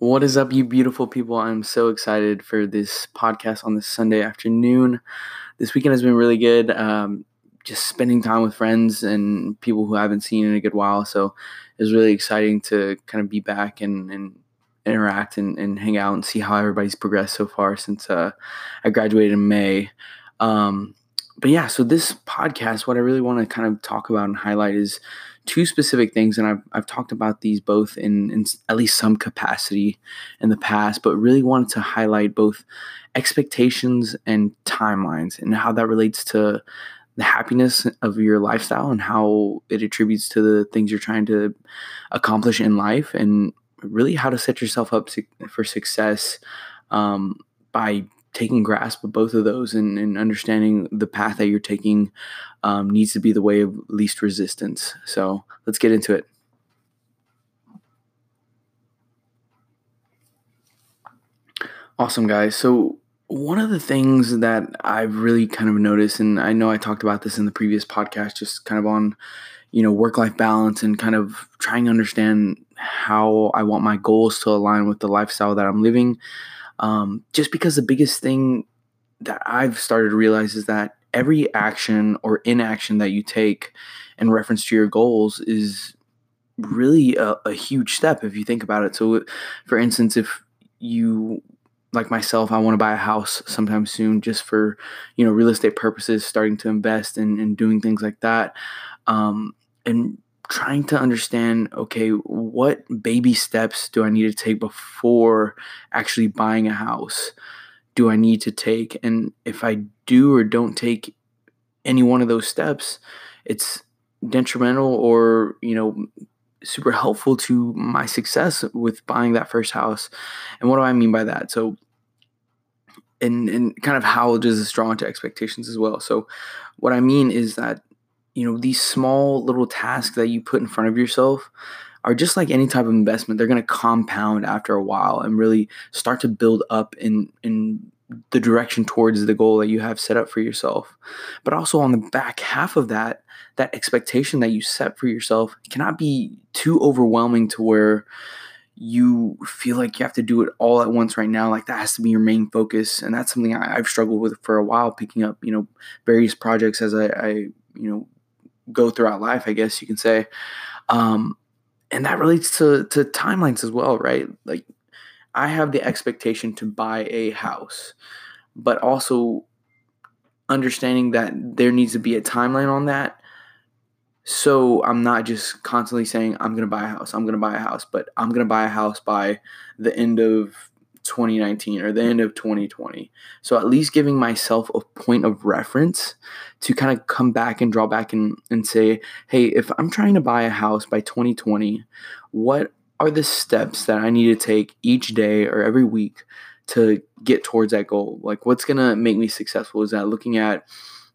What is up, you beautiful people? I'm so excited for this podcast on this Sunday afternoon. This weekend has been really good. Um, just spending time with friends and people who I haven't seen in a good while. So it was really exciting to kind of be back and, and interact and, and hang out and see how everybody's progressed so far since uh, I graduated in May. Um, but yeah, so this podcast, what I really want to kind of talk about and highlight is two specific things, and I've, I've talked about these both in, in at least some capacity in the past, but really wanted to highlight both expectations and timelines and how that relates to the happiness of your lifestyle and how it attributes to the things you're trying to accomplish in life and really how to set yourself up for success um, by taking grasp of both of those and, and understanding the path that you're taking um, needs to be the way of least resistance. So let's get into it. Awesome, guys. So, one of the things that I've really kind of noticed, and I know I talked about this in the previous podcast, just kind of on, you know, work life balance and kind of trying to understand how I want my goals to align with the lifestyle that I'm living. Um, just because the biggest thing that I've started to realize is that every action or inaction that you take in reference to your goals is really a, a huge step if you think about it. So, for instance, if you like myself, I want to buy a house sometime soon just for, you know, real estate purposes, starting to invest and, and doing things like that. Um, and trying to understand okay, what baby steps do I need to take before actually buying a house? Do I need to take? And if I do or don't take any one of those steps, it's detrimental or, you know, super helpful to my success with buying that first house. And what do I mean by that? So, and and kind of how does this draw into expectations as well? So, what I mean is that you know, these small little tasks that you put in front of yourself are just like any type of investment. They're going to compound after a while and really start to build up in in the direction towards the goal that you have set up for yourself. But also on the back half of that, that expectation that you set for yourself cannot be too overwhelming to where you feel like you have to do it all at once right now like that has to be your main focus and that's something I, have struggled with for a while picking up you know various projects as I, I you know go throughout life, I guess you can say. Um, and that relates to to timelines as well, right? Like I have the expectation to buy a house, but also understanding that there needs to be a timeline on that. So I'm not just constantly saying I'm going to buy a house, I'm going to buy a house, but I'm going to buy a house by the end of 2019 or the end of 2020. So at least giving myself a point of reference to kind of come back and draw back and, and say, hey, if I'm trying to buy a house by 2020, what are the steps that I need to take each day or every week to get towards that goal? Like what's gonna make me successful? Is that looking at,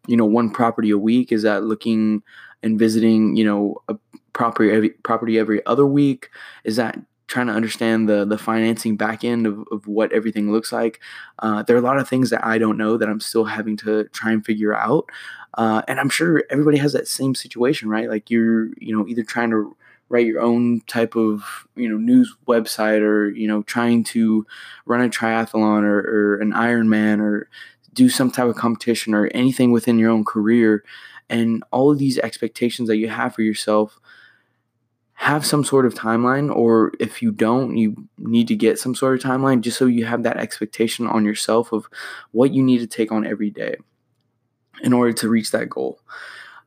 you know, one property a week? Is that looking and visiting, you know, a property every property every other week? Is that trying to understand the the financing back end of, of what everything looks like. Uh, there are a lot of things that I don't know that I'm still having to try and figure out. Uh, and I'm sure everybody has that same situation, right? Like you're, you know, either trying to write your own type of, you know, news website or, you know, trying to run a triathlon or, or an Ironman or do some type of competition or anything within your own career. And all of these expectations that you have for yourself have some sort of timeline, or if you don't, you need to get some sort of timeline just so you have that expectation on yourself of what you need to take on every day in order to reach that goal.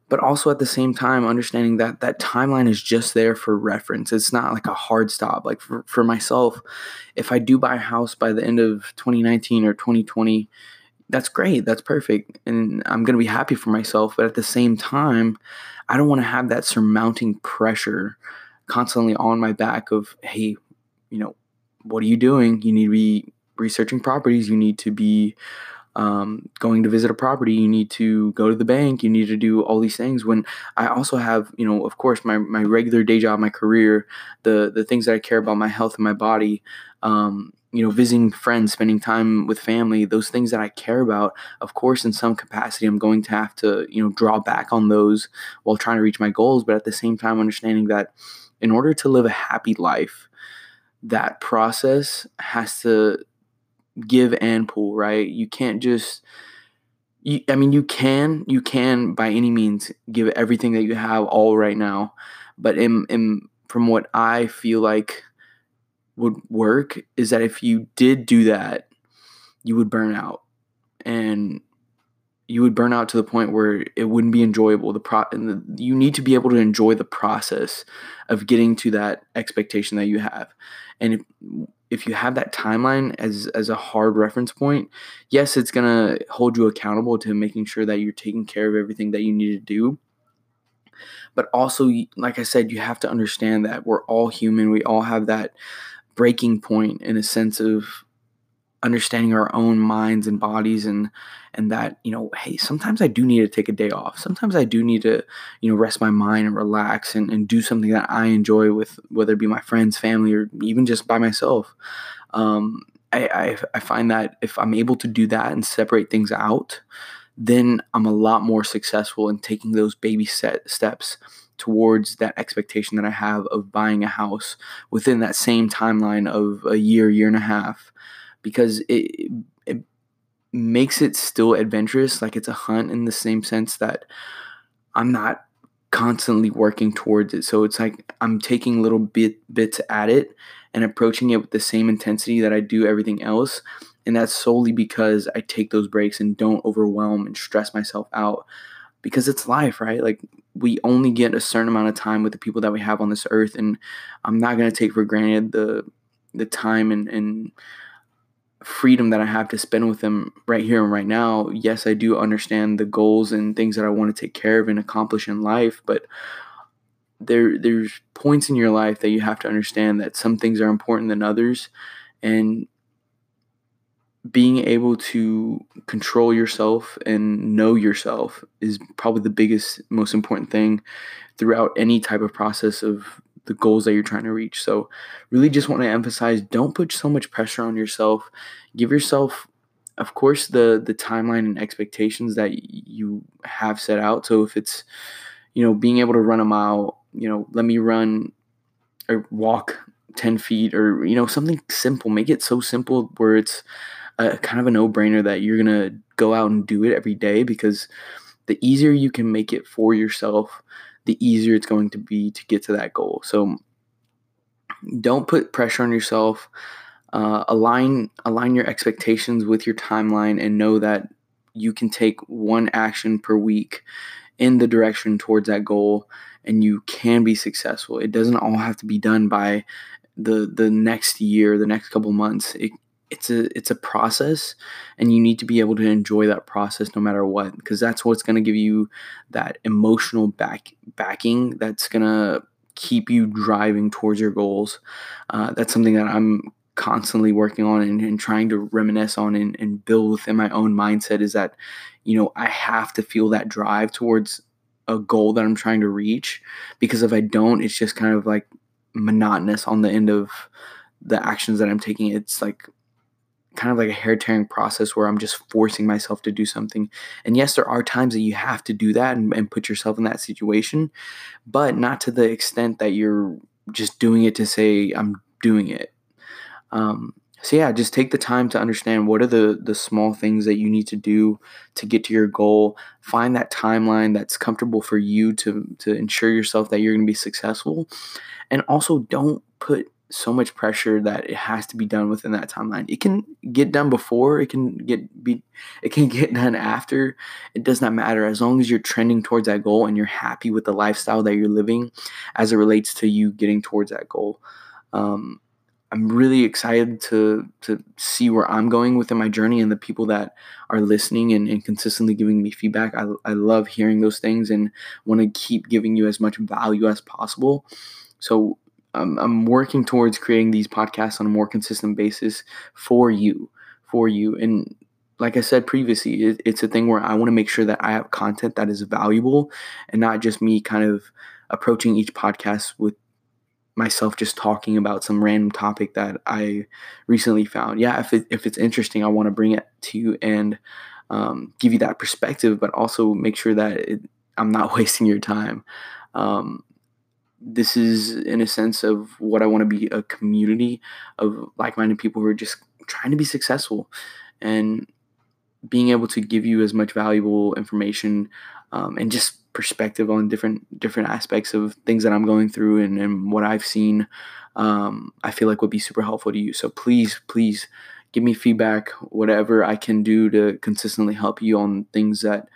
But also at the same time, understanding that that timeline is just there for reference. It's not like a hard stop. Like for, for myself, if I do buy a house by the end of 2019 or 2020, that's great. That's perfect. And I'm going to be happy for myself. But at the same time, I don't want to have that surmounting pressure constantly on my back of, hey, you know, what are you doing? You need to be researching properties. You need to be um, going to visit a property. You need to go to the bank. You need to do all these things. When I also have, you know, of course, my, my regular day job, my career, the the things that I care about, my health and my body. Um, you know, visiting friends, spending time with family, those things that I care about, of course, in some capacity, I'm going to have to, you know, draw back on those while trying to reach my goals. But at the same time, understanding that in order to live a happy life, that process has to give and pull, right? You can't just you, I mean you can you can by any means give everything that you have all right now, but in, in from what I feel like would work is that if you did do that, you would burn out. And you would burn out to the point where it wouldn't be enjoyable. The pro the, you need to be able to enjoy the process of getting to that expectation that you have. And if, if you have that timeline as as a hard reference point, yes, it's gonna hold you accountable to making sure that you're taking care of everything that you need to do. But also, like I said, you have to understand that we're all human. We all have that breaking point in a sense of understanding our own minds and bodies and and that you know hey sometimes i do need to take a day off. Sometimes i do need to you know rest my mind and relax and, and do something that i enjoy with whether it be my friends family or even just by myself. Um, I, I, I find that if i'm able to do that and separate things out then i'm a lot more successful in taking those baby set steps towards that expectation that i have of buying a house within that same timeline of a year year and a half because it, it makes it still adventurous. Like it's a hunt in the same sense that I'm not constantly working towards it. So it's like I'm taking little bit bits at it and approaching it with the same intensity that I do everything else. And that's solely because I take those breaks and don't overwhelm and stress myself out because it's life, right? Like we only get a certain amount of time with the people that we have on this earth and I'm not going to take for granted the the time and and freedom that I have to spend with them right here and right now, yes, I do understand the goals and things that I want to take care of and accomplish in life, but there there's points in your life that you have to understand that some things are important than others and being able to control yourself and know yourself is probably the biggest most important thing throughout any type of process of the goals that you're trying to reach. So, really just want to emphasize don't put so much pressure on yourself. Give yourself of course the the timeline and expectations that you have set out. So if it's you know being able to run a mile, you know, let me run or walk 10 feet or you know something simple. Make it so simple where it's a, kind of a no-brainer that you're going to go out and do it every day because the easier you can make it for yourself, the easier it's going to be to get to that goal. So don't put pressure on yourself. Uh, align align your expectations with your timeline and know that you can take one action per week in the direction towards that goal and you can be successful. It doesn't all have to be done by the the next year, the next couple months. It, it's a it's a process and you need to be able to enjoy that process no matter what because that's what's going to give you that emotional back backing that's going to keep you driving towards your goals. Uh, that's something that i'm constantly working on and, and trying to reminisce on and, and build within my own mindset is that you know i have to feel that drive towards a goal that i'm trying to reach because if i don't it's just kind of like monotonous on the end of the actions that i'm taking. It's like kind of like a hair tearing process where I'm just forcing myself to do something. And yes, there are times that you have to do that and, and, put yourself in that situation, but not to the extent that you're just doing it to say, I'm doing it. Um, so yeah, just take the time to understand what are the the small things that you need to do to get to your goal. Find that timeline that's comfortable for you to to ensure yourself that you're going to be successful. And also don't put so much pressure that it has to be done within that timeline. It can get done before, it can get be it can get done after. It does not matter as long as you're trending towards that goal and you're happy with the lifestyle that you're living as it relates to you getting towards that goal. Um, I'm really excited to to see where I'm going within my journey and the people that are listening and, and consistently giving me feedback. I, I love hearing those things and want to keep giving you as much value as possible. So I'm, I'm working towards creating these podcasts on a more consistent basis for you, for you. And like I said previously, it, it's a thing where I want to make sure that I have content that is valuable and not just me kind of approaching each podcast with myself just talking about some random topic that I recently found. Yeah, if it, if it's interesting, I want to bring it to you and um, give you that perspective, but also make sure that it, I'm not wasting your time. Um, this is in a sense of what I want to be a community of like-minded people who are just trying to be successful. And being able to give you as much valuable information um, and just perspective on different different aspects of things that I'm going through and, and what I've seen um, I feel like would be super helpful to you. So please please give me feedback whatever I can do to consistently help you on things that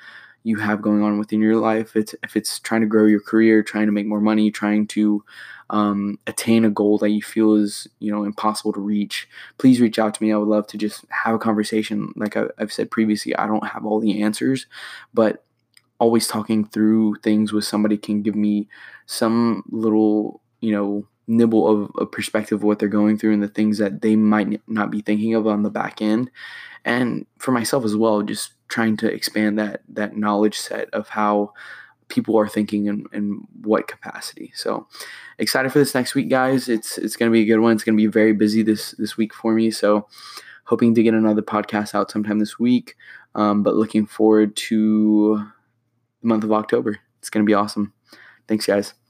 you have going on within your life. It's if it's trying to grow your career, trying to make more money, trying to um, attain a goal that you feel is you know impossible to reach. Please reach out to me. I would love to just have a conversation. Like I, I've said previously, I don't have all the answers, but always talking through things with somebody can give me some little you know nibble of a perspective of what they're going through and the things that they might not be thinking of on the back end and for myself as well just trying to expand that that knowledge set of how people are thinking and in what capacity. So excited for this next week guys. It's it's going to be a good one. It's going to be very busy this this week for me. So hoping to get another podcast out sometime this week um, but looking forward to the month of october. It's going to be awesome. Thanks guys